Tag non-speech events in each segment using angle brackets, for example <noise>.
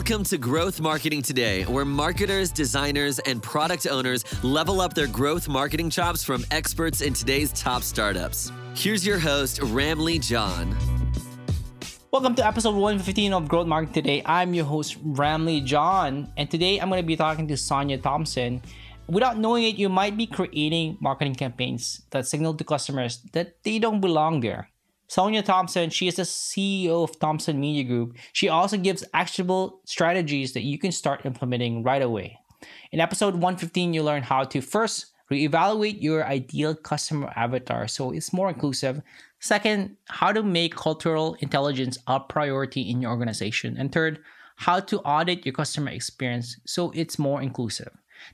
Welcome to Growth Marketing Today, where marketers, designers, and product owners level up their growth marketing chops from experts in today's top startups. Here's your host, Ramli John. Welcome to episode 115 of Growth Marketing Today. I'm your host, Ramli John, and today I'm going to be talking to Sonia Thompson. Without knowing it, you might be creating marketing campaigns that signal to customers that they don't belong there. Sonia Thompson, she is the CEO of Thompson Media Group. She also gives actionable strategies that you can start implementing right away. In episode 115, you learn how to first reevaluate your ideal customer avatar so it's more inclusive. Second, how to make cultural intelligence a priority in your organization. And third, how to audit your customer experience so it's more inclusive.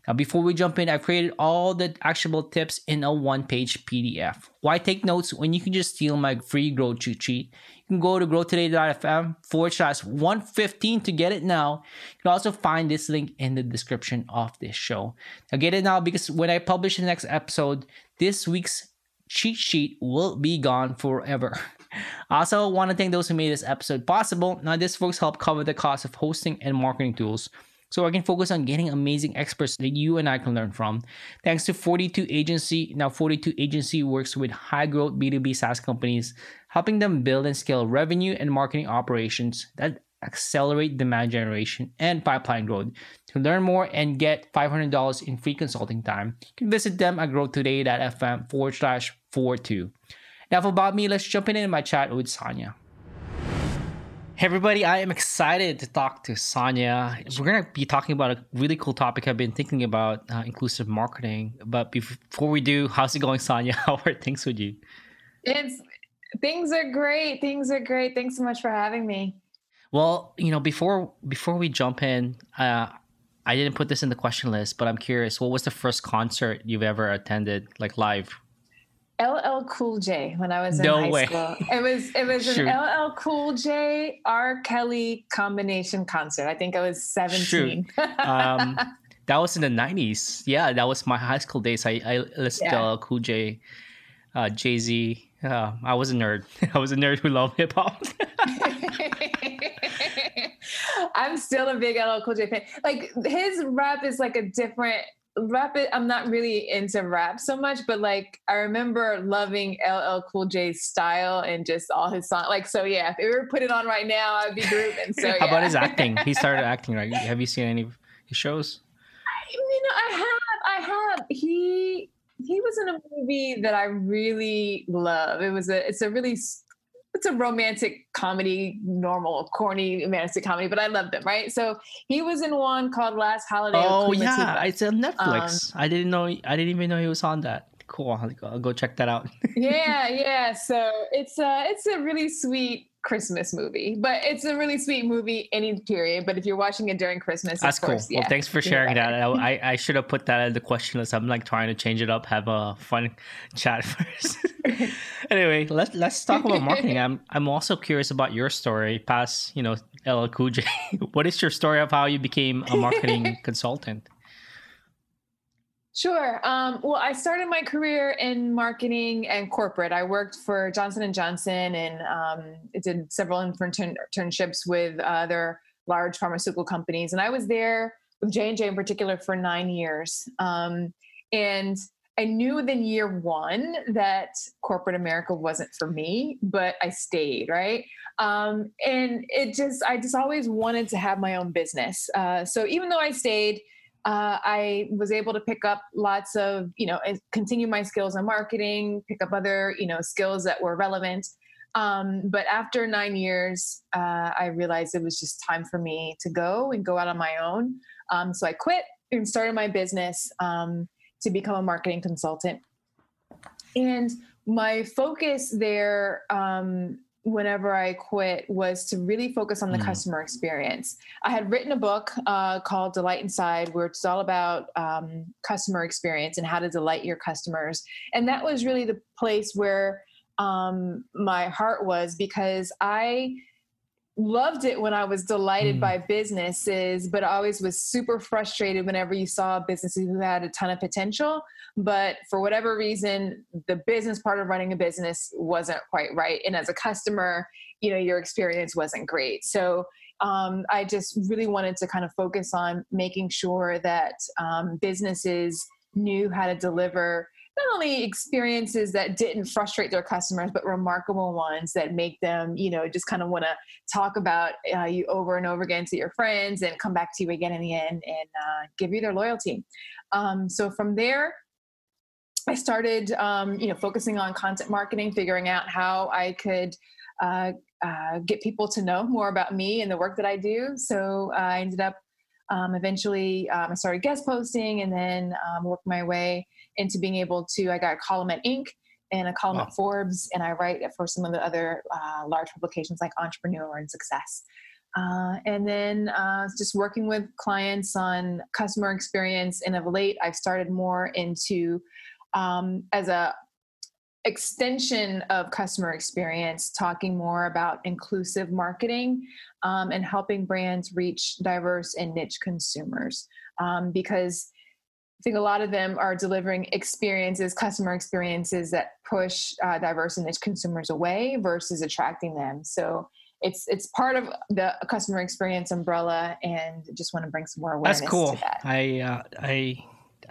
Now, before we jump in, I've created all the actionable tips in a one page PDF. Why take notes when you can just steal my free growth cheat sheet? You can go to growtoday.fm forward slash 115 to get it now. You can also find this link in the description of this show. Now, get it now because when I publish the next episode, this week's cheat sheet will be gone forever. <laughs> I also want to thank those who made this episode possible. Now, this folks help cover the cost of hosting and marketing tools so I can focus on getting amazing experts that you and I can learn from. Thanks to 42 Agency. Now, 42 Agency works with high growth B2B SaaS companies, helping them build and scale revenue and marketing operations that accelerate demand generation and pipeline growth. To learn more and get $500 in free consulting time, you can visit them at growtoday.fm forward slash 42. Now, for about me, let's jump in in my chat with Sonia. Hey everybody, I am excited to talk to Sonia. We're going to be talking about a really cool topic I've been thinking about uh, inclusive marketing. But before we do, how's it going, Sonia? <laughs> How are things with you? It's things are great. Things are great. Thanks so much for having me. Well, you know, before before we jump in, uh, I didn't put this in the question list, but I'm curious. What was the first concert you've ever attended, like live? LL Cool J when I was in no high way. school. It was it was an LL Cool J R Kelly combination concert. I think I was 17. um, that was in the 90s. Yeah, that was my high school days. I, I listened yeah. to LL Cool J, uh, Jay Z. Uh, I was a nerd. <laughs> I was a nerd who loved hip hop. <laughs> I'm still a big LL Cool J fan. Like his rap is like a different rap it i'm not really into rap so much but like i remember loving ll cool j's style and just all his songs like so yeah if we were put it on right now i'd be grooving <laughs> so how about his acting? He <laughs> started acting right? Have you seen any of his shows? I, you know i have i have. He he was in a movie that i really love. It was a it's a really it's a romantic comedy, normal, corny romantic comedy, but I love them, right? So he was in one called Last Holiday. Oh yeah, it's on Netflix. Um, I didn't know. I didn't even know he was on that. Cool. I'll go, I'll go check that out. <laughs> yeah, yeah. So it's uh it's a really sweet Christmas movie, but it's a really sweet movie any period. But if you're watching it during Christmas, that's course, cool. Yeah, well, thanks for sharing that. I, <laughs> I should have put that in the question list. I'm like trying to change it up, have a fun <laughs> chat first. <laughs> anyway, let's let's talk about marketing. I'm I'm also curious about your story, past you know LL Cool J. what is your story of how you became a marketing consultant? Sure. Um, well, I started my career in marketing and corporate. I worked for Johnson and Johnson and um, did several internships with other large pharmaceutical companies. And I was there with J and J in particular for nine years. Um, and I knew within year one that corporate America wasn't for me, but I stayed, right? Um, and it just, I just always wanted to have my own business. Uh, so even though I stayed, uh, I was able to pick up lots of, you know, continue my skills in marketing, pick up other, you know, skills that were relevant. Um, but after nine years, uh, I realized it was just time for me to go and go out on my own. Um, so I quit and started my business um, to become a marketing consultant. And my focus there um, whenever I quit was to really focus on the mm. customer experience. I had written a book uh, called Delight Inside, where it's all about um, customer experience and how to delight your customers. And that was really the place where um, my heart was because I loved it when I was delighted mm. by businesses, but always was super frustrated whenever you saw businesses who had a ton of potential. But for whatever reason, the business part of running a business wasn't quite right. And as a customer, you know, your experience wasn't great. So um, I just really wanted to kind of focus on making sure that um, businesses knew how to deliver not only experiences that didn't frustrate their customers, but remarkable ones that make them, you know, just kind of want to talk about uh, you over and over again to your friends and come back to you again in the end and uh, give you their loyalty. Um, so from there, I started, um, you know, focusing on content marketing, figuring out how I could uh, uh, get people to know more about me and the work that I do. So I ended up um, eventually, um, I started guest posting and then um, worked my way into being able to. I got a column at Inc. and a column wow. at Forbes, and I write for some of the other uh, large publications like Entrepreneur and Success. Uh, and then uh, just working with clients on customer experience. And of late, I've started more into um, as a extension of customer experience, talking more about inclusive marketing um, and helping brands reach diverse and niche consumers. Um, because I think a lot of them are delivering experiences, customer experiences that push uh, diverse and niche consumers away versus attracting them. So it's it's part of the customer experience umbrella, and just want to bring some more awareness. That's cool. To that. I uh, I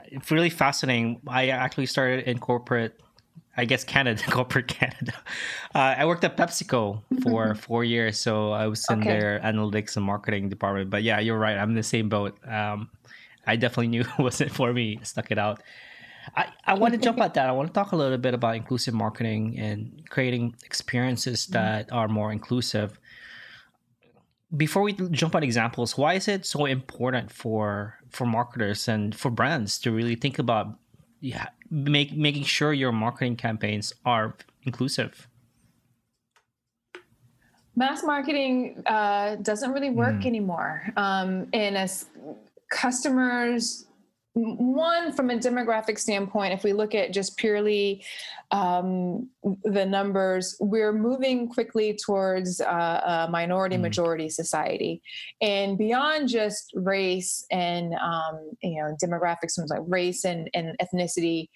it's really fascinating. I actually started in corporate I guess Canada, <laughs> corporate Canada. Uh, I worked at PepsiCo for <laughs> four years, so I was in okay. their analytics and marketing department. But yeah, you're right. I'm in the same boat. Um, I definitely knew <laughs> it wasn't for me. Stuck it out. I, I want to jump <laughs> at that. I want to talk a little bit about inclusive marketing and creating experiences mm-hmm. that are more inclusive. Before we jump on examples, why is it so important for for marketers and for brands to really think about yeah, make making sure your marketing campaigns are inclusive mass marketing uh, doesn't really work mm. anymore um, and as customers one from a demographic standpoint if we look at just purely um, the numbers we're moving quickly towards uh, a minority mm. majority society and beyond just race and um, you know demographics like race and, and ethnicity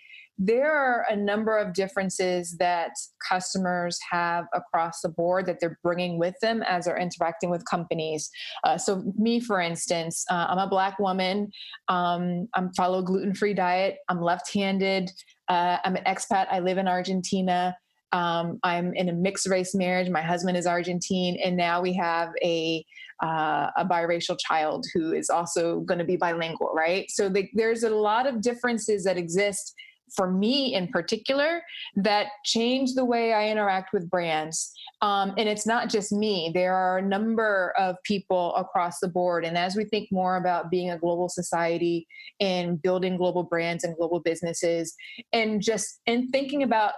there are a number of differences that customers have across the board that they're bringing with them as they're interacting with companies. Uh, so, me, for instance, uh, I'm a black woman. Um, I'm follow a gluten free diet. I'm left handed. Uh, I'm an expat. I live in Argentina. Um, I'm in a mixed race marriage. My husband is Argentine, and now we have a uh, a biracial child who is also going to be bilingual, right? So the, there's a lot of differences that exist for me in particular that change the way I interact with brands. Um, and it's not just me, there are a number of people across the board. And as we think more about being a global society and building global brands and global businesses, and just and thinking about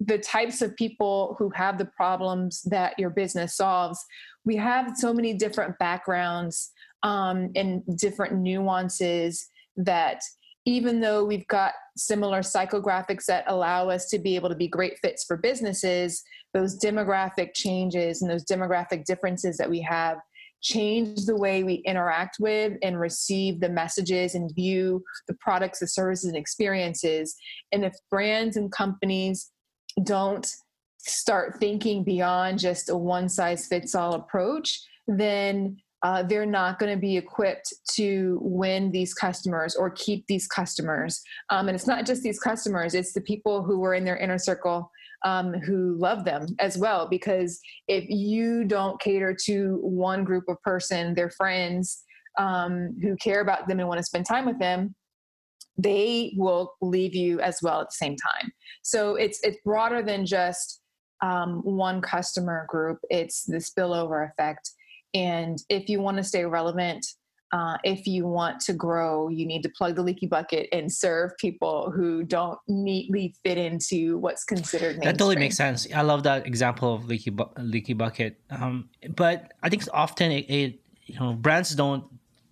the types of people who have the problems that your business solves, we have so many different backgrounds um, and different nuances that even though we've got similar psychographics that allow us to be able to be great fits for businesses, those demographic changes and those demographic differences that we have change the way we interact with and receive the messages and view the products, the services, and experiences. And if brands and companies don't start thinking beyond just a one size fits all approach, then uh, they're not going to be equipped to win these customers or keep these customers. Um, and it's not just these customers, it's the people who were in their inner circle um, who love them as well. Because if you don't cater to one group of person, their friends um, who care about them and want to spend time with them, they will leave you as well at the same time. So it's it's broader than just um, one customer group. It's the spillover effect and if you want to stay relevant, uh, if you want to grow, you need to plug the leaky bucket and serve people who don't neatly fit into what's considered. Mainstream. That totally makes sense. I love that example of leaky bu- leaky bucket. Um, but I think often it, it, you know brands don't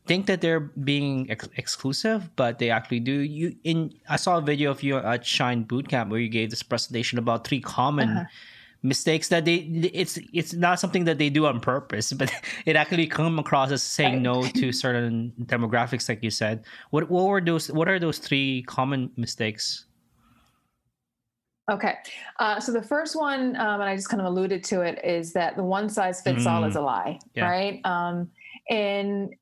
think that they're being ex- exclusive, but they actually do. You in I saw a video of you at Shine Bootcamp where you gave this presentation about three common. Uh-huh mistakes that they it's it's not something that they do on purpose but <laughs> it actually come across as saying no to certain demographics like you said what what were those what are those three common mistakes Okay. Uh, so the first one, um, and I just kind of alluded to it, is that the one size fits mm. all is a lie, yeah. right? Um, and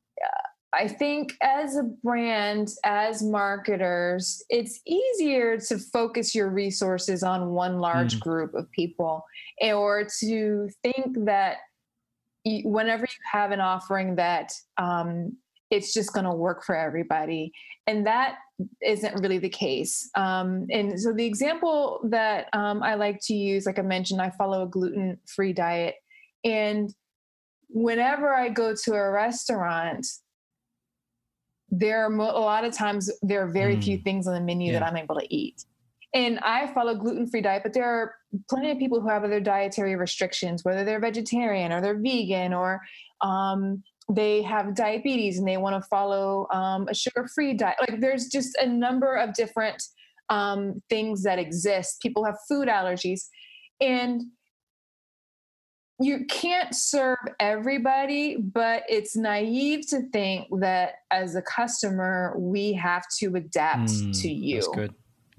I think as a brand, as marketers, it's easier to focus your resources on one large mm. group of people or to think that whenever you have an offering that um, it's just going to work for everybody. And that isn't really the case. Um, and so the example that um, I like to use, like I mentioned, I follow a gluten free diet. And whenever I go to a restaurant, there are mo- a lot of times there are very mm. few things on the menu yeah. that I'm able to eat. And I follow gluten free diet, but there are plenty of people who have other dietary restrictions, whether they're vegetarian or they're vegan or um, they have diabetes and they want to follow um, a sugar free diet. Like there's just a number of different um, things that exist. People have food allergies. And you can't serve everybody, but it's naive to think that as a customer, we have to adapt mm, to you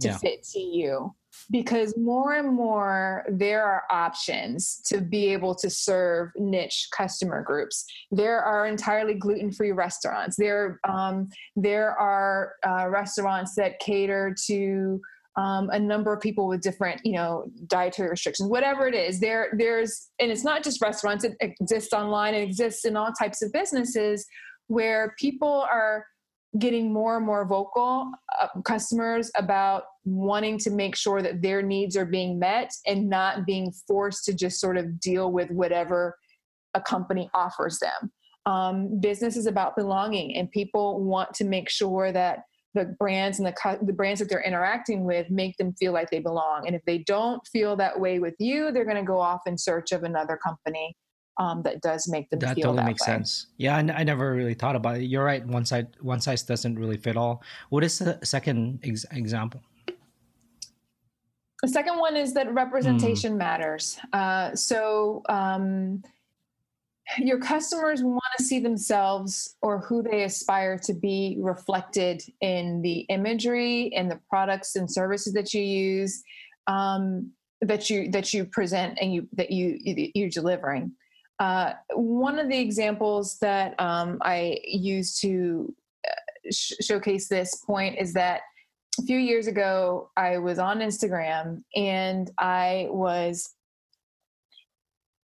to yeah. fit to you because more and more there are options to be able to serve niche customer groups. There are entirely gluten-free restaurants. There, um, there are uh, restaurants that cater to um, a number of people with different, you know, dietary restrictions. Whatever it is, there, there's, and it's not just restaurants. It exists online. It exists in all types of businesses where people are getting more and more vocal uh, customers about wanting to make sure that their needs are being met and not being forced to just sort of deal with whatever a company offers them. Um, business is about belonging, and people want to make sure that the brands and the the brands that they're interacting with make them feel like they belong. And if they don't feel that way with you, they're going to go off in search of another company um, that does make them that feel totally that makes way. sense. Yeah, I, I, never really thought about it. You're right. One size one size doesn't really fit all. What is the second ex- example? The second one is that representation mm. matters. Uh, so um, your customers want to see themselves or who they aspire to be reflected in the imagery and the products and services that you use. Um, that you that you present and you that you you're delivering uh, one of the examples that um, I use to uh, sh- showcase this point is that a few years ago, I was on Instagram and I was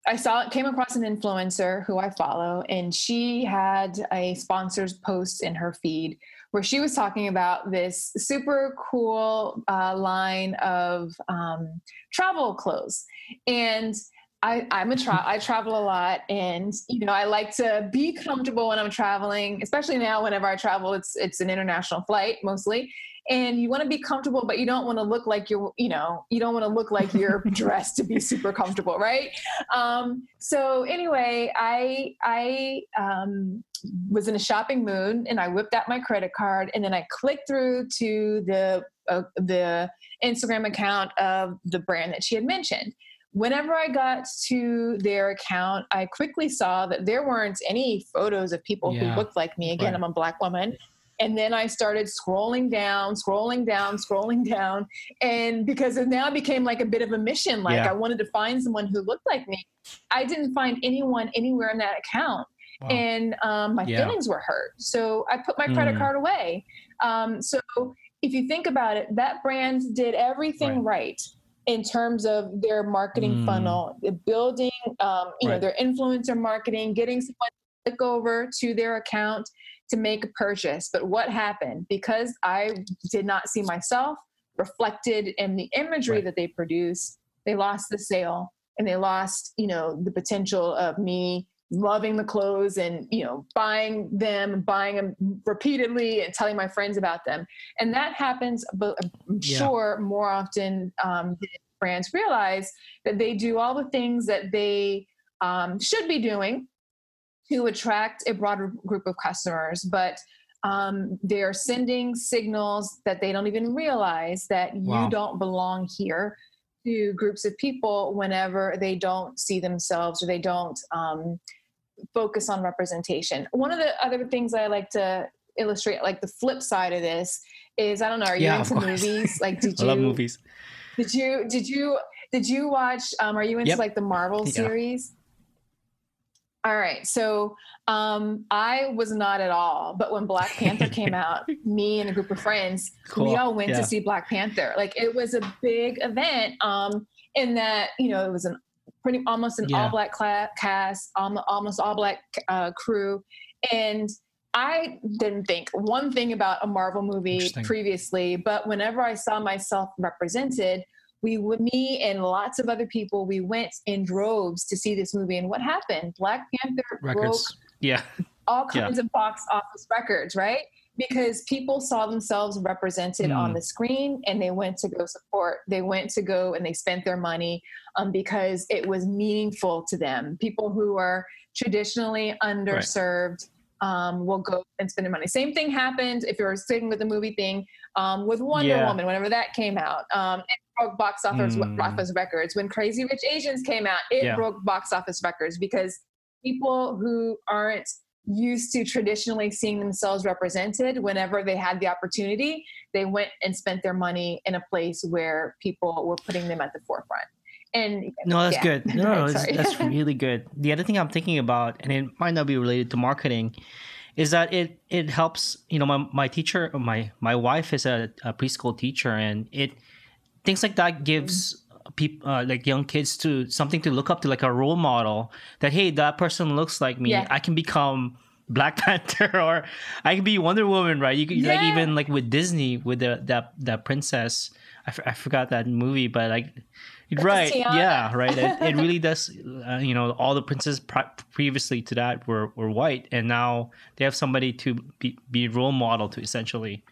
I saw came across an influencer who I follow, and she had a sponsors post in her feed where she was talking about this super cool uh, line of um, travel clothes. And I, I'm a tra- <laughs> I travel a lot, and you know I like to be comfortable when I'm traveling, especially now. Whenever I travel, it's it's an international flight mostly, and you want to be comfortable, but you don't want to look like you're you know you don't want to look like you're <laughs> dressed to be super comfortable, right? Um, so anyway, I I um, was in a shopping mood, and I whipped out my credit card, and then I clicked through to the uh, the Instagram account of the brand that she had mentioned Whenever I got to their account, I quickly saw that there weren't any photos of people yeah. who looked like me. Again, right. I'm a black woman. And then I started scrolling down, scrolling down, scrolling down. And because it now became like a bit of a mission, like yeah. I wanted to find someone who looked like me. I didn't find anyone anywhere in that account. Wow. And um, my yeah. feelings were hurt. So I put my credit mm. card away. Um, so if you think about it, that brand did everything right. right in terms of their marketing mm. funnel, building, um, you right. know, their influencer marketing, getting someone to click over to their account to make a purchase. But what happened? Because I did not see myself reflected in the imagery right. that they produced, they lost the sale and they lost, you know, the potential of me loving the clothes and you know buying them buying them repeatedly and telling my friends about them and that happens but i'm yeah. sure more often um, brands realize that they do all the things that they um, should be doing to attract a broader group of customers but um, they're sending signals that they don't even realize that wow. you don't belong here to groups of people whenever they don't see themselves or they don't um, focus on representation. One of the other things I like to illustrate, like the flip side of this, is I don't know, are you yeah, into movies? <laughs> Like, did you? I love movies. Did you did you did you watch? Um, are you into Yep. like the Marvel Yeah. series? All right, so um, I was not at all. But when Black Panther came out, <laughs> me and a group of friends, we all went Yeah. to see Black Panther. Like it was a big event. Um, in that you know it was an pretty almost an Yeah. all black cast, um, almost all black uh, crew, and I didn't think one thing about a Marvel movie previously, but whenever I saw myself represented, we me and lots of other people we went in droves to see this movie. And what happened? Black Panther broke Yeah. all Yeah. kinds of box office records, right? Because people saw themselves represented on Mm. the screen and they went to go support. They went to go and they spent their money um, because it was meaningful to them. People who are traditionally underserved um, will go and spend their money. Same thing happened if you're sticking with the movie thing um, with Wonder Yeah. Woman, whenever that came out. Um, broke box office, Mm. office records. When Crazy Rich Asians came out, it Yeah. broke box office records because people who aren't used to traditionally seeing themselves represented whenever they had the opportunity they went and spent their money in a place where people were putting them at the forefront and No, that's Yeah. good. <laughs> No, no, that's, that's <laughs> really good. The other thing I'm thinking about, and it might not be related to marketing, is that it it helps. You know, my my teacher, my my wife is a, a preschool teacher, and it things like that gives people uh, like young kids to something to look up to, like a role model. That hey, that person looks like me. Yeah. I can become. Black <laughs> Panther, or I can be Wonder Woman, right? You could like even like with Disney with the that that princess. I, f- I forgot that movie, but like right Tiana. yeah right it, it <laughs> really does uh, you know all the princes pre- previously to that were, were white and now they have somebody to be, be role model to essentially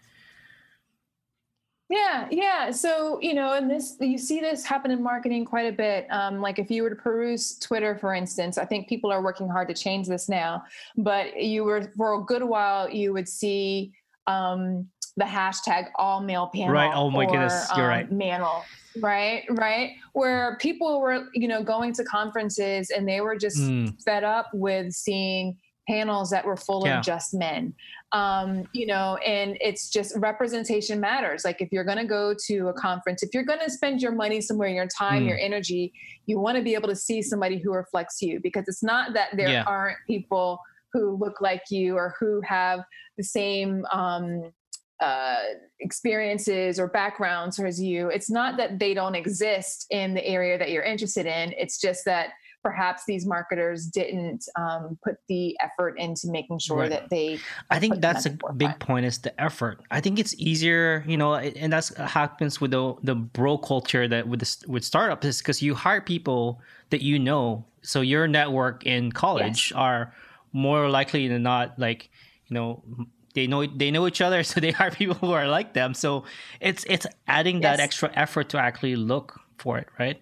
Yeah, yeah. So, you know, and this, you see this happen in marketing quite a bit. Um, like if you were to peruse Twitter, for instance, I think people are working hard to change this now, but you were, for a good while, you would see um, the hashtag all male panel. Right. Oh my or, goodness. You're um, right. Manel. Right. Right. Where people were, you know, going to conferences and they were just Mm, fed up with seeing panels that were full Yeah. of just men um, you know and it's just representation matters like if you're going to go to a conference if you're going to spend your money somewhere your time Mm. your energy you want to be able to see somebody who reflects you because it's not that there Yeah. aren't people who look like you or who have the same um, uh, experiences or backgrounds as you. It's not that they don't exist in the area that you're interested in. It's just that perhaps these marketers didn't um, put the effort into making sure Right. that they. i think that's a big point is the effort. I think it's easier you know and that's happens with the the bro culture that with the, with startups is because you hire people that you know. So your network in college are more likely than not like you know they know they know each other <laughs> so they hire people who are like them. So it's it's adding that extra effort to actually look for it right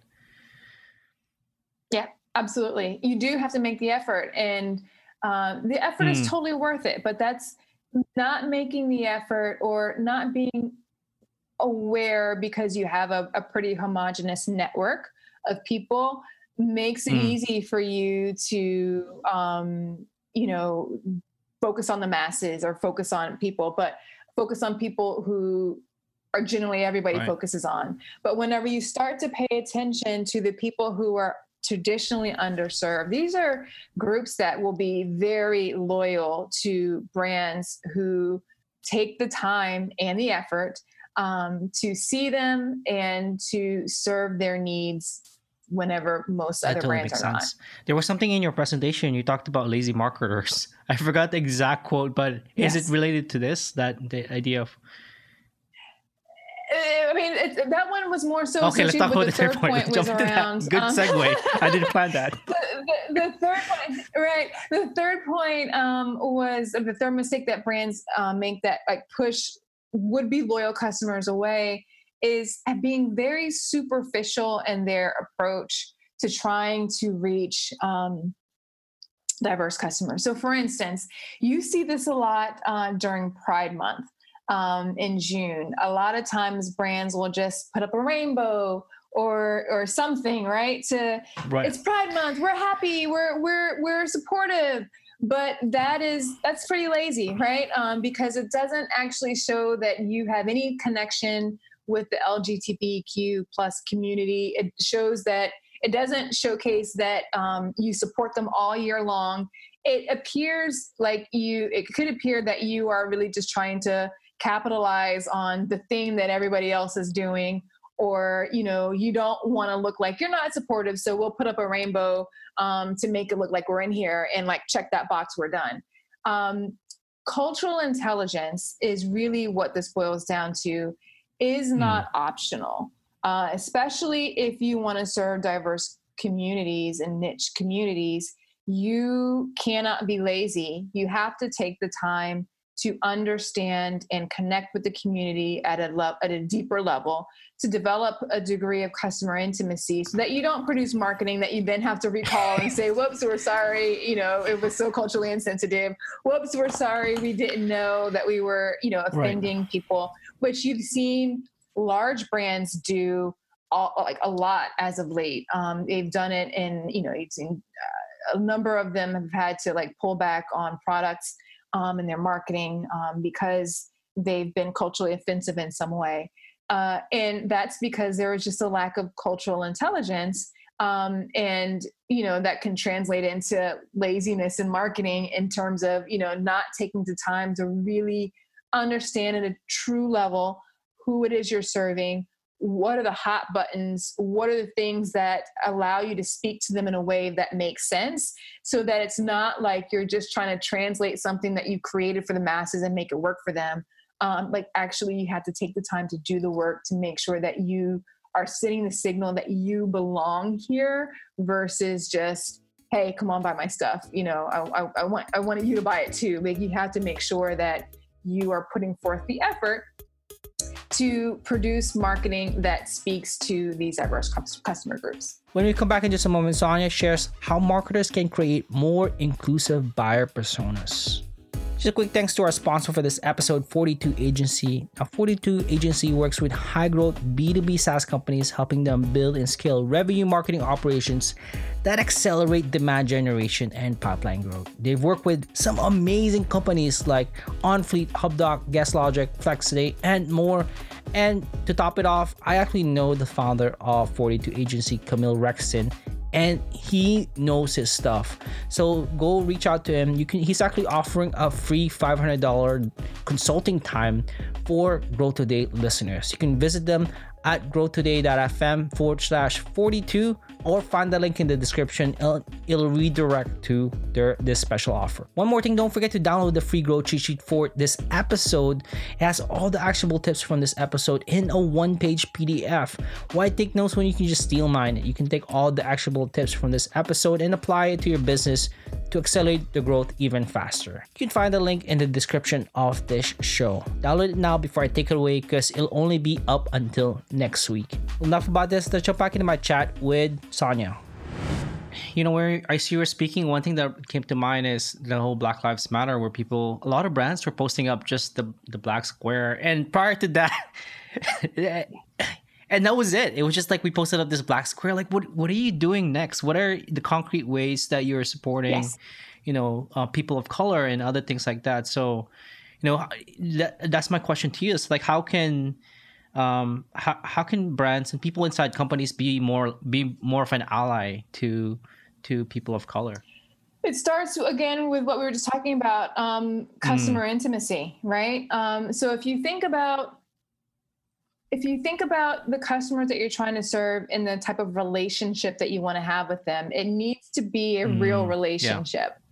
absolutely. You do have to make the effort, and uh, the effort is Mm. totally worth it. But that's not making the effort or not being aware because you have a, a pretty homogenous network of people makes it Mm. easy for you to um, you know focus on the masses or focus on people but focus on people who are generally everybody Right. focuses on but whenever you start to pay attention to the people who are traditionally underserved. These are groups that will be very loyal to brands who take the time and the effort um, to see them and to serve their needs whenever most that other totally brands are not. there was something in your presentation you talked about lazy marketers. <laughs> I forgot the exact quote but is it related to this that the idea of mean, it, that one was more so. okay let's talk about with the third point, Let's was jump around. good um, segue <laughs> i didn't plan that <laughs> the, the, the third point, right? The third point um, was the third mistake that brands uh, make that like push would be loyal customers away is at being very superficial in their approach to trying to reach um, diverse customers. So, for instance, you see this a lot uh, during Pride Month um, in June. A lot of times, brands will just put up a rainbow or or something, right? To right it's Pride Month. We're happy. We're we're we're supportive. But that is that's pretty lazy, right? Um, because it doesn't actually show that you have any connection with the LGBTQ plus community. It shows that it doesn't showcase that um, you support them all year long. It appears like you, it could appear that you are really just trying to capitalize on the thing that everybody else is doing or you know you don't want to look like you're not supportive so we'll put up a rainbow um, to make it look like we're in here and like check that box we're done um, cultural intelligence is really what this boils down to is hmm. not mm. optional uh, especially if you want to serve diverse communities and niche communities you cannot be lazy you have to take the time to understand and connect with the community at a le- at a deeper level to develop a degree of customer intimacy so that you don't produce marketing that you then have to recall and say <laughs> whoops we're sorry you know it was so culturally insensitive. Whoops we're sorry we didn't know that we were you know offending right. people. Which you've seen large brands do all, like a lot as of late. Um, they've done it in you know you've seen uh, a number of them have had to like pull back on products um, in their marketing um, because they've been culturally offensive in some way. Uh, and that's because there was just a lack of cultural intelligence. Um, and, you know, that can translate into laziness in marketing in terms of, you know, not taking the time to really understand at a true level who it is you're serving, what are the hot buttons? What are the things that allow you to speak to them in a way that makes sense so that it's not like you're just trying to translate something that you created for the masses and make it work for them. Um, like actually you have to take the time to do the work to make sure that you are sending the signal that you belong here versus just hey come on buy my stuff. You know I, I, I want i wanted you to buy it too. Like you have to make sure that you are putting forth the effort to produce marketing that speaks to these diverse customer groups. When we come back in just a moment, Sonia shares how marketers can create more inclusive buyer personas. Just a quick thanks to our sponsor for this episode, 42 Agency. Now, 42 Agency works with high growth B2B SaaS companies, helping them build and scale revenue marketing operations that accelerate demand generation and pipeline growth. They've worked with some amazing companies like OnFleet, HubDoc, GuestLogic, FlexDay, and more. And to top it off, I actually know the founder of 42 Agency, Camille Rexton, and he knows his stuff. So go reach out to him. You can he's actually offering a free $500 consulting time for Grow Today listeners. You can visit them at growtoday.fm forward slash 42 or find the link in the description. It'll, it'll redirect to their this special offer. One more thing, don't forget to download the free Grow cheat sheet for this episode. It has all the actionable tips from this episode in a one-page PDF. Why take notes when you can just steal mine? You can take all the actionable tips from this episode and apply it to your business to accelerate the growth even faster. You can find the link in the description of this show. Download it now before I take it away because it'll only be up until next week. Enough about this. Let's jump back into my chat with Sonia. You know, where I see you were speaking, one thing that came to mind is the whole Black Lives Matter, where people, a lot of brands were posting up just the, the black square. And prior to that, <laughs> and that was it. It was just like we posted up this black square. Like, what what are you doing next? What are the concrete ways that you're supporting, yes. you know, uh, people of color and other things like that? So, you know, that, that's my question to you. Is like, how can um, how, how can brands and people inside companies be more be more of an ally to to people of color? It starts again with what we were just talking about, um, customer mm. intimacy, right? Um, so if you think about if you think about the customers that you're trying to serve and the type of relationship that you want to have with them, it needs to be a mm, real relationship. Yeah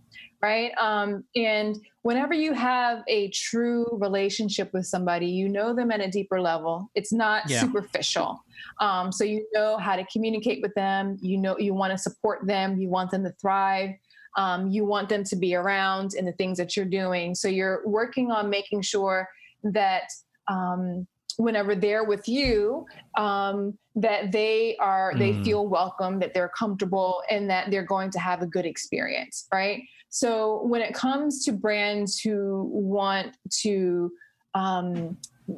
right? Um, and whenever you have a true relationship with somebody, you know them at a deeper level. It's not yeah. superficial. Um, so you know how to communicate with them. You know you want to support them. You want them to thrive. Um, you want them to be around in the things that you're doing. So you're working on making sure that um, whenever they're with you um, that they are they mm. feel welcome that they're comfortable and that they're going to have a good experience right so when it comes to brands who want to um,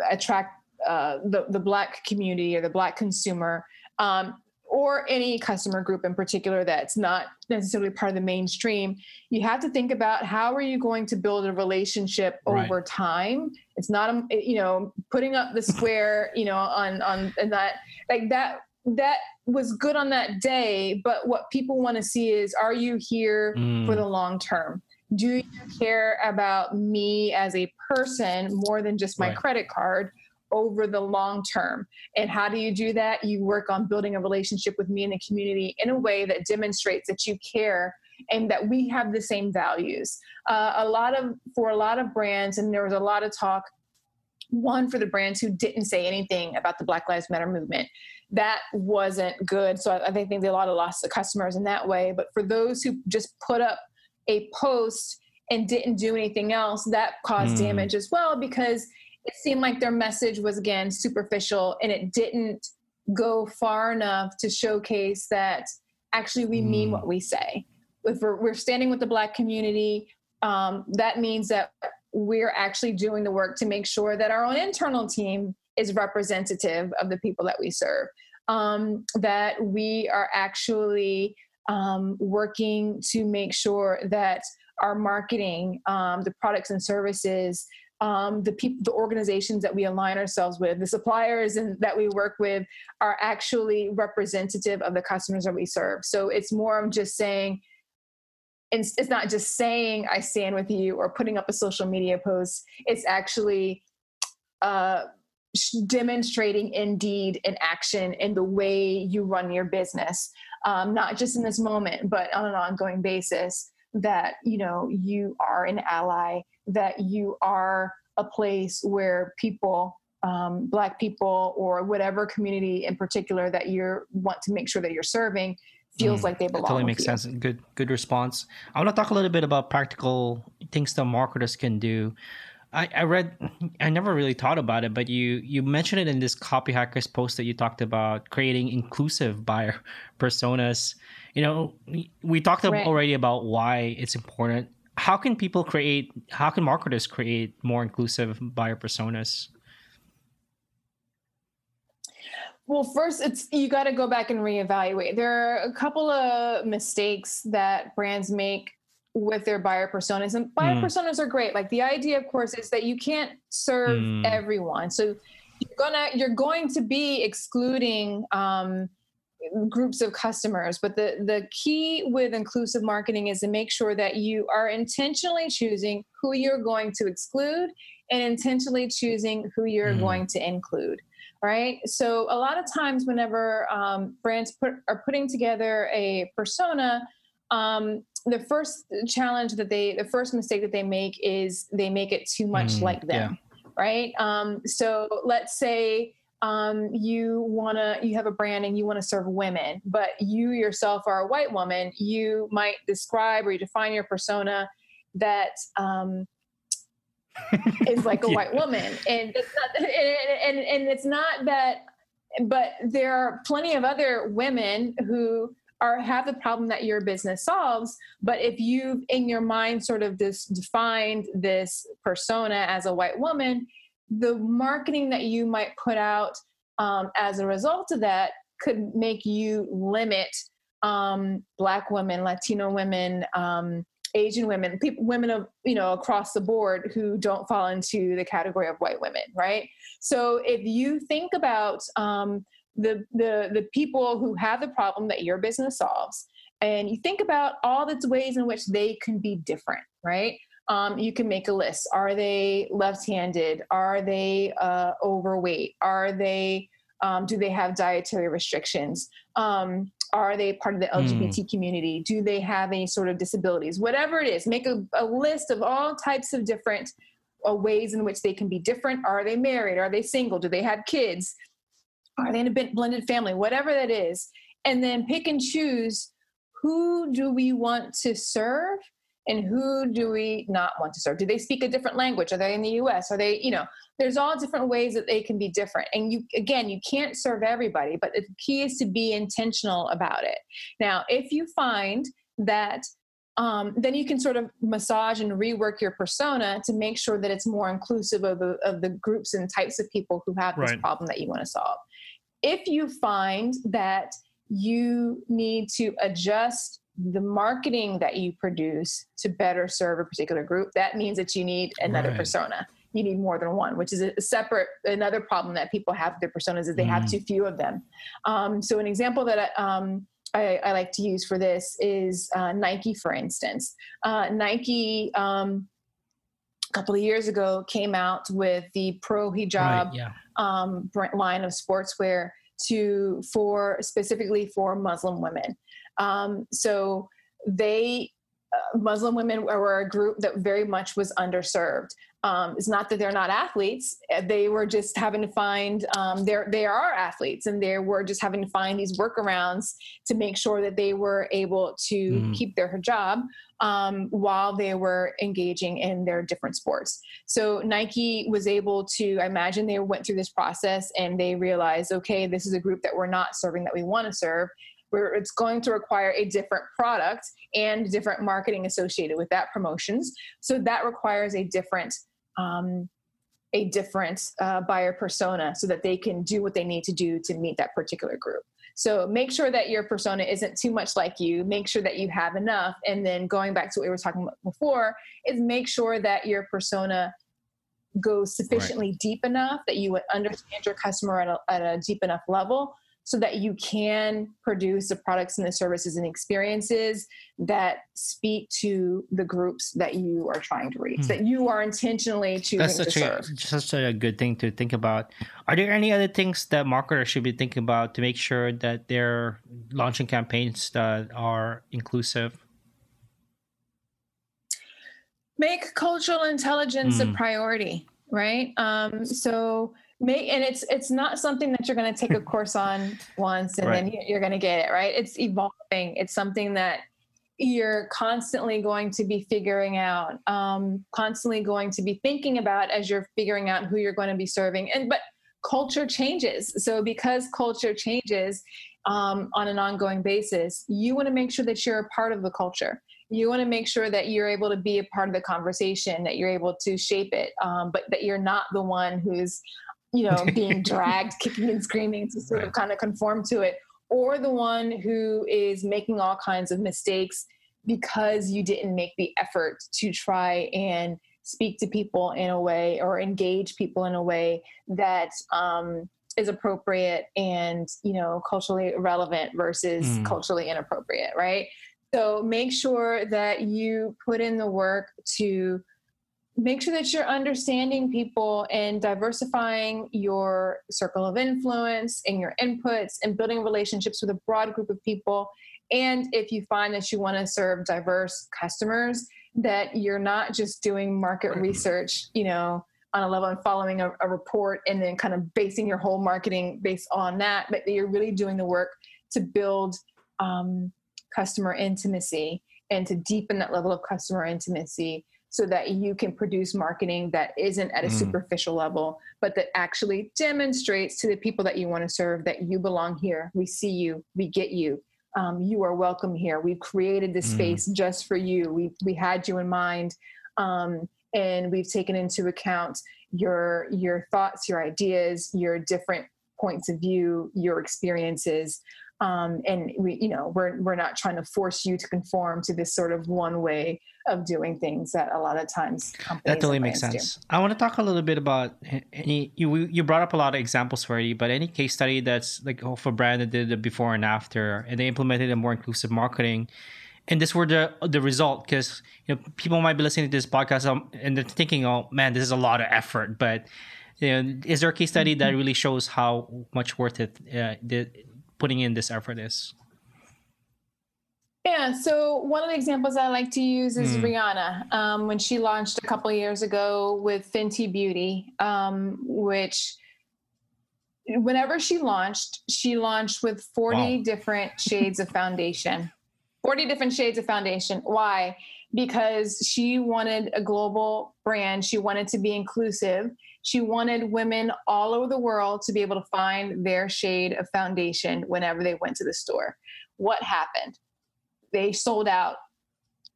attract uh, the, the black community or the black consumer um, or any customer group in particular that's not necessarily part of the mainstream you have to think about how are you going to build a relationship right. over time it's not a, you know putting up the square you know on on and that like that that was good on that day but what people want to see is are you here mm. for the long term do you care about me as a person more than just my right. credit card over the long term. And how do you do that? You work on building a relationship with me and the community in a way that demonstrates that you care and that we have the same values. Uh, a lot of for a lot of brands, and there was a lot of talk. One for the brands who didn't say anything about the Black Lives Matter movement, that wasn't good. So I, I think they a lot of lost the customers in that way. But for those who just put up a post and didn't do anything else, that caused mm. damage as well because it seemed like their message was again superficial and it didn't go far enough to showcase that actually we mm. mean what we say. If we're, we're standing with the Black community, um, that means that we're actually doing the work to make sure that our own internal team is representative of the people that we serve. Um, that we are actually um, working to make sure that our marketing, um, the products and services um, the people, the organizations that we align ourselves with, the suppliers and that we work with are actually representative of the customers that we serve. So it's more of just saying, it's, it's not just saying I stand with you or putting up a social media post. It's actually uh, demonstrating indeed in action in the way you run your business, um, not just in this moment, but on an ongoing basis that you know you are an ally that you are a place where people um, black people or whatever community in particular that you want to make sure that you're serving feels mm, like they belong. That totally makes you. sense. Good, good response. I want to talk a little bit about practical things that marketers can do. I, I read, I never really thought about it, but you you mentioned it in this Copyhackers post that you talked about creating inclusive buyer <laughs> personas. You know, we talked right. already about why it's important how can people create how can marketers create more inclusive buyer personas well first it's you got to go back and reevaluate there are a couple of mistakes that brands make with their buyer personas and buyer mm. personas are great like the idea of course is that you can't serve mm. everyone so you're gonna you're going to be excluding um, groups of customers but the the key with inclusive marketing is to make sure that you are intentionally choosing who you're going to exclude and intentionally choosing who you're mm. going to include right so a lot of times whenever um, brands put, are putting together a persona um, the first challenge that they the first mistake that they make is they make it too much mm, like them yeah. right um, so let's say um, you want to you have a brand and you want to serve women but you yourself are a white woman you might describe or you define your persona that um, <laughs> is like a yeah. white woman and it's not, and, and, and it's not that but there are plenty of other women who are have the problem that your business solves but if you've in your mind sort of this defined this persona as a white woman the marketing that you might put out um, as a result of that could make you limit um, black women latino women um, asian women people, women of you know across the board who don't fall into the category of white women right? So if you think about um, the, the the people who have the problem that your business solves and you think about all the ways in which they can be different right um, you can make a list. Are they left-handed? Are they uh, overweight? Are they um, do they have dietary restrictions? Um, are they part of the LGBT mm. community? Do they have any sort of disabilities? Whatever it is, make a, a list of all types of different uh, ways in which they can be different. Are they married? Are they single? Do they have kids? Are they in a blended family? Whatever that is. And then pick and choose who do we want to serve and who do we not want to serve do they speak a different language are they in the us are they you know there's all different ways that they can be different and you again you can't serve everybody but the key is to be intentional about it now if you find that um, then you can sort of massage and rework your persona to make sure that it's more inclusive of the, of the groups and types of people who have this right. problem that you want to solve if you find that you need to adjust the marketing that you produce to better serve a particular group. That means that you need another right. persona. You need more than one, which is a separate another problem that people have with their personas is they mm. have too few of them. Um, so an example that um, I, I, like to use for this is uh, Nike, for instance. Uh, Nike um, a couple of years ago came out with the Pro Hijab right, yeah. Um, line of sportswear to for specifically for Muslim women. Um, so they uh, Muslim women were a group that very much was underserved. Um, it's not that they're not athletes; uh, they were just having to find. Um, they they are athletes, and they were just having to find these workarounds to make sure that they were able to mm. keep their hijab um, while they were engaging in their different sports. So Nike was able to. I imagine they went through this process and they realized, okay, this is a group that we're not serving that we want to serve, where it's going to require a different product and different marketing associated with that promotions. So that requires a different um, a different uh, buyer persona so that they can do what they need to do to meet that particular group. So make sure that your persona isn't too much like you. Make sure that you have enough. And then going back to what we were talking about before, is make sure that your persona goes sufficiently right. deep enough that you would understand your customer at a, at a deep enough level so that you can produce the products and the services and experiences that speak to the groups that you are trying to reach, hmm. that you are intentionally choosing That's such to a, serve. Such a good thing to think about. Are there any other things that marketers should be thinking about to make sure that they're launching campaigns that are inclusive? Make cultural intelligence a hmm. priority, right? Um, so May, and it's it's not something that you're going to take a <laughs> course on once and right. then you're going to get it right? It's evolving. It's something that you're constantly going to be figuring out um, constantly going to be thinking about as you're figuring out who you're going to be serving. And but culture changes. So because culture changes um, on an ongoing basis you want to make sure that you're a part of the culture. You want to make sure that you're able to be a part of the conversation that you're able to shape it um, but that you're not the one who's you know, being <laughs> dragged, kicking and screaming to sort right. of kind of conform to it, or the one who is making all kinds of mistakes because you didn't make the effort to try and speak to people in a way or engage people in a way that um, is appropriate and you know culturally relevant versus mm. culturally inappropriate right so make sure that you put in the work to make sure that you're understanding people and diversifying your circle of influence and your inputs and building relationships with a broad group of people. And if you find that you want to serve diverse customers, that you're not just doing market research, you know, on a level and following a, a report and then kind of basing your whole marketing based on that, but that you're really doing the work to build um, customer intimacy and to deepen that level of customer intimacy so that you can produce marketing that isn't at a mm. superficial level, but that actually demonstrates to the people that you want to serve that you belong here. We see you, we get you. Um, you are welcome here. We've created this mm. space just for you. We we had you in mind, um, and we've taken into account your your thoughts, your ideas, your different points of view, your experiences um, and we you know we're we're not trying to force you to conform to this sort of one way of doing things that a lot of times that totally makes sense. Do. I want to talk a little bit about any you you brought up a lot of examples for you, but any case study that's like oh, for brand that did the before and after, and they implemented a more inclusive marketing. And this were the the result because you know people might be listening to this podcast um, and they're thinking, "Oh man, this is a lot of effort." But you know, is there a case study that mm-hmm. really shows how much worth it uh, the putting in this effort is? Yeah, so one of the examples I like to use is mm. Rihanna um, when she launched a couple years ago with Fenty Beauty, um, which whenever she launched, she launched with 40 wow. different shades of foundation. 40 different shades of foundation. Why? Because she wanted a global brand, she wanted to be inclusive, she wanted women all over the world to be able to find their shade of foundation whenever they went to the store. What happened? They sold out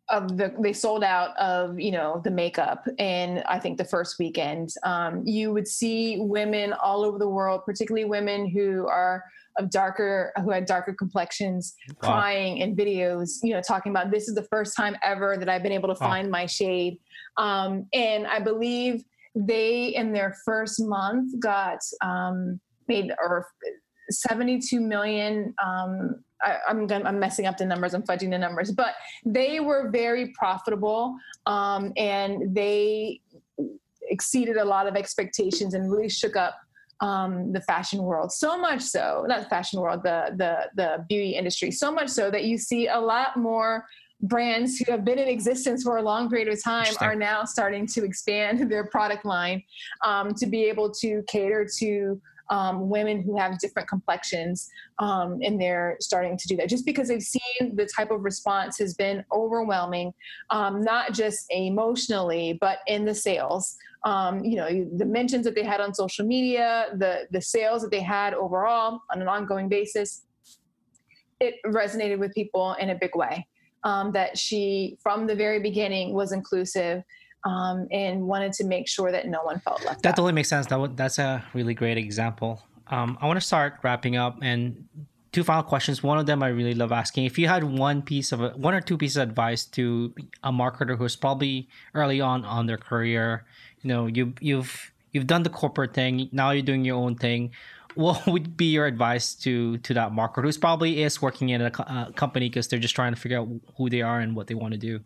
of the they sold out of you know the makeup and i think the first weekend um, you would see women all over the world particularly women who are of darker who had darker complexions wow. crying in videos you know talking about this is the first time ever that i've been able to find my shade um, and i believe they in their first month got um, made or 72 million um, I, am I'm, I'm messing up the numbers. I'm fudging the numbers, but they were very profitable, um, and they exceeded a lot of expectations and really shook up um, the fashion world. So much so, not the fashion world, the the the beauty industry. So much so that you see a lot more brands who have been in existence for a long period of time are now starting to expand <laughs> their product line um, to be able to cater to um, women who have different complexions, um, and they're starting to do that just because they've seen the type of response has been overwhelming, um, not just emotionally, but in the sales. Um, you know, the mentions that they had on social media, the the sales that they had overall on an ongoing basis, it resonated with people in a big way. Um, that she, from the very beginning, was inclusive um, and wanted to make sure that no one felt left that out. totally makes sense. That that's a really great example. Um, I want to start wrapping up and two final questions. One of them I really love asking. If you had one piece of one or two pieces of advice to a marketer who's probably early on on their career, you know, you you've you've done the corporate thing. Now you're doing your own thing. What <laughs> would be your advice to to that marketer who's probably is working in a, a company because they're just trying to figure out who they are and what they want to do?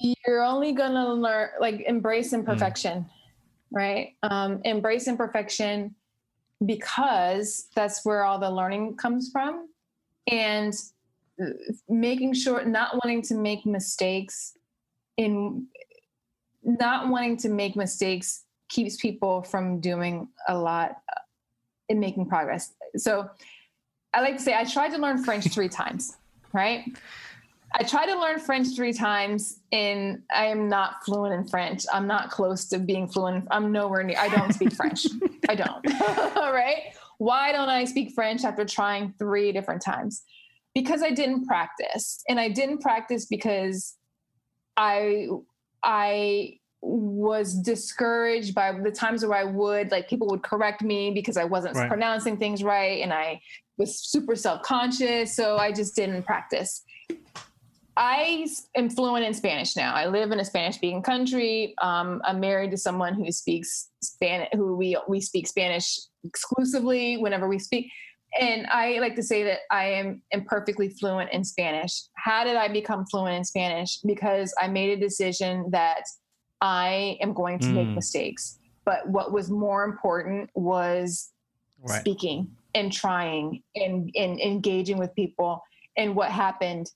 You're only going to learn like embrace imperfection mm. right? Um, embrace imperfection because that's where all the learning comes from. And uh, making sure not wanting to make mistakes in not wanting to make mistakes keeps people from doing a lot uh, in making progress. So i like to say i tried to learn french three times right I tried to learn French three times, and I am not fluent in French. I'm not close to being fluent. I'm nowhere near. I don't speak French. <laughs> I don't. <laughs> All right. Why don't I speak French after trying three different times? Because I didn't practice, and I didn't practice because I I was discouraged by the times where I would like people would correct me because I wasn't right. pronouncing things right, and I was super self conscious. So I just didn't practice I am fluent in Spanish now. I live in a Spanish speaking country. Um, I'm married to someone who speaks Spanish, who we, we speak Spanish exclusively whenever we speak. And I like to say that I am imperfectly fluent in Spanish. How did I become fluent in Spanish? Because I made a decision that I am going to mm. make mistakes. But what was more important was right. speaking and trying and, and engaging with people. And what happened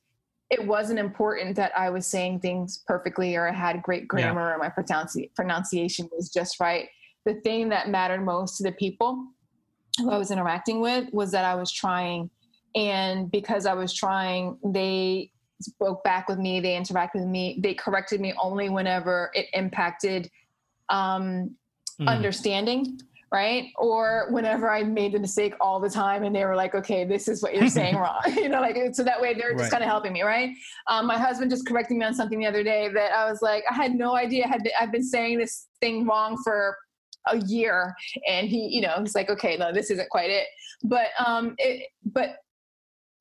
it wasn't important that I was saying things perfectly or I had great grammar yeah. or my pronunci- pronunciation was just right. The thing that mattered most to the people who I was interacting with was that I was trying. And because I was trying, they spoke back with me, they interacted with me, they corrected me only whenever it impacted um, mm. understanding right? Or whenever I made the mistake all the time and they were like, okay, this is what you're saying <laughs> wrong. <laughs> you know, like, so that way they're just right. kind of helping me, right? Um, my husband just correcting me on something the other day that I was like, I had no idea. I had been, I've been saying this thing wrong for a year. And he, you know, he's like, okay, no, this isn't quite it. But, um, it, but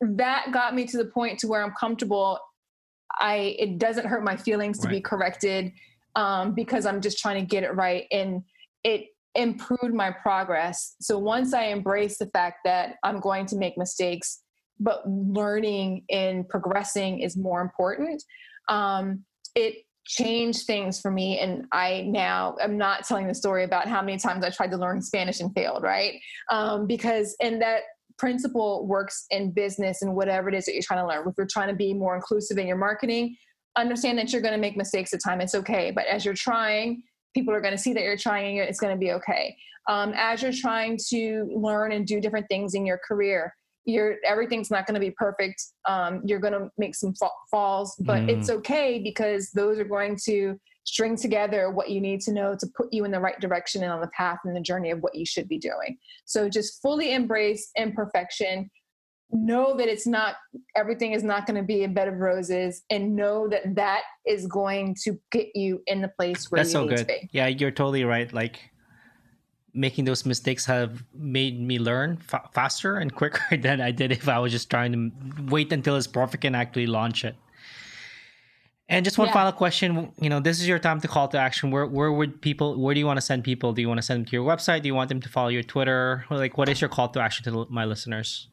that got me to the point to where I'm comfortable. I, it doesn't hurt my feelings to right. be corrected um, because I'm just trying to get it right. And it, improved my progress. So once I embraced the fact that I'm going to make mistakes, but learning and progressing is more important, um, it changed things for me. And I now am not telling the story about how many times I tried to learn Spanish and failed, right? Um, because, and that principle works in business and whatever it is that you're trying to learn. If you're trying to be more inclusive in your marketing, understand that you're going to make mistakes at time. It's okay. But as you're trying, people are going to see that you're trying it it's going to be okay. Um, as you're trying to learn and do different things in your career you're everything's not going to be perfect. Um, you're going to make some fa- falls but mm. it's okay because those are going to string together what you need to know to put you in the right direction and on the path and the journey of what you should be doing. So just fully embrace imperfection know that it's not everything is not going to be a bed of roses and know that that is going to get you in the place where That's you so need good. to be Yeah, you're totally right. Like making those mistakes have made me learn fa- faster and quicker <laughs> than I did if I was just trying to wait until it's perfect and actually launch it. And just one Yeah. final question, you know, this is your time to call to action. Where where would people where do you want to send people? Do you want to send them to your website? Do you want them to follow your Twitter? Or, Like what is your call to action to my listeners?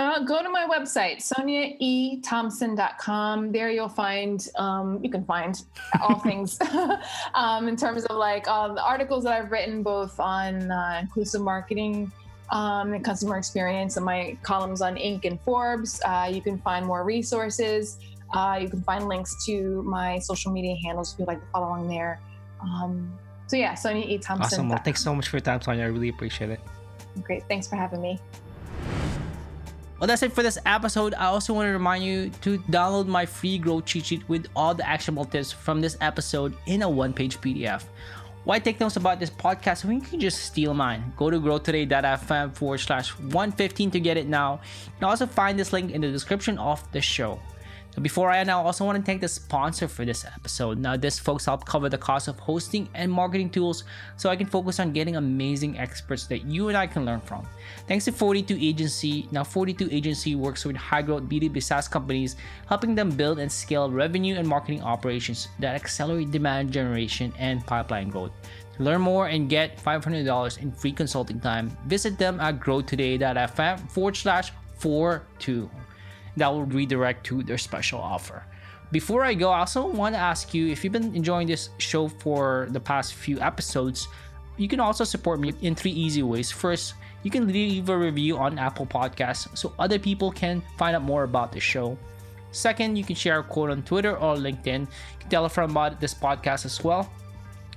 Uh, go to my website, soniaethompson.com. There you'll find, um, you can find all <laughs> things <laughs> um, in terms of like uh, the articles that I've written both on uh, inclusive marketing um, and customer experience and my columns on Inc. and Forbes. Uh, you can find more resources. Uh, you can find links to my social media handles if you'd like to follow along there. Um, so yeah, Sonia E. Thompson. Awesome. Well, thanks so much for your time, Sonia. I really appreciate it. Great. Thanks for having me. Well, that's it for this episode. I also want to remind you to download my free growth cheat sheet with all the actionable tips from this episode in a one page PDF. Why take notes about this podcast when you can just steal mine? Go to growtoday.fm forward slash 115 to get it now. You can also find this link in the description of the show. Before I end, I also want to thank the sponsor for this episode. Now, this folks help cover the cost of hosting and marketing tools so I can focus on getting amazing experts that you and I can learn from. Thanks to 42 Agency. Now, 42 Agency works with high growth B2B SaaS companies, helping them build and scale revenue and marketing operations that accelerate demand generation and pipeline growth. To learn more and get $500 in free consulting time, visit them at growtoday.fm forward slash 42 that will redirect to their special offer. Before I go, I also want to ask you if you've been enjoying this show for the past few episodes, you can also support me in three easy ways. First, you can leave a review on Apple Podcasts so other people can find out more about the show. Second, you can share a quote on Twitter or LinkedIn. You can tell a friend about this podcast as well.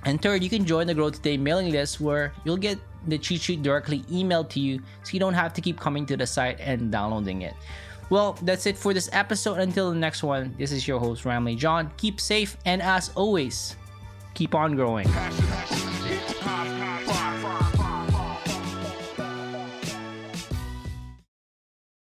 And third, you can join the Grow Today mailing list where you'll get the cheat sheet directly emailed to you so you don't have to keep coming to the site and downloading it. Well, that's it for this episode. Until the next one, this is your host, Ramli John. Keep safe, and as always, keep on growing.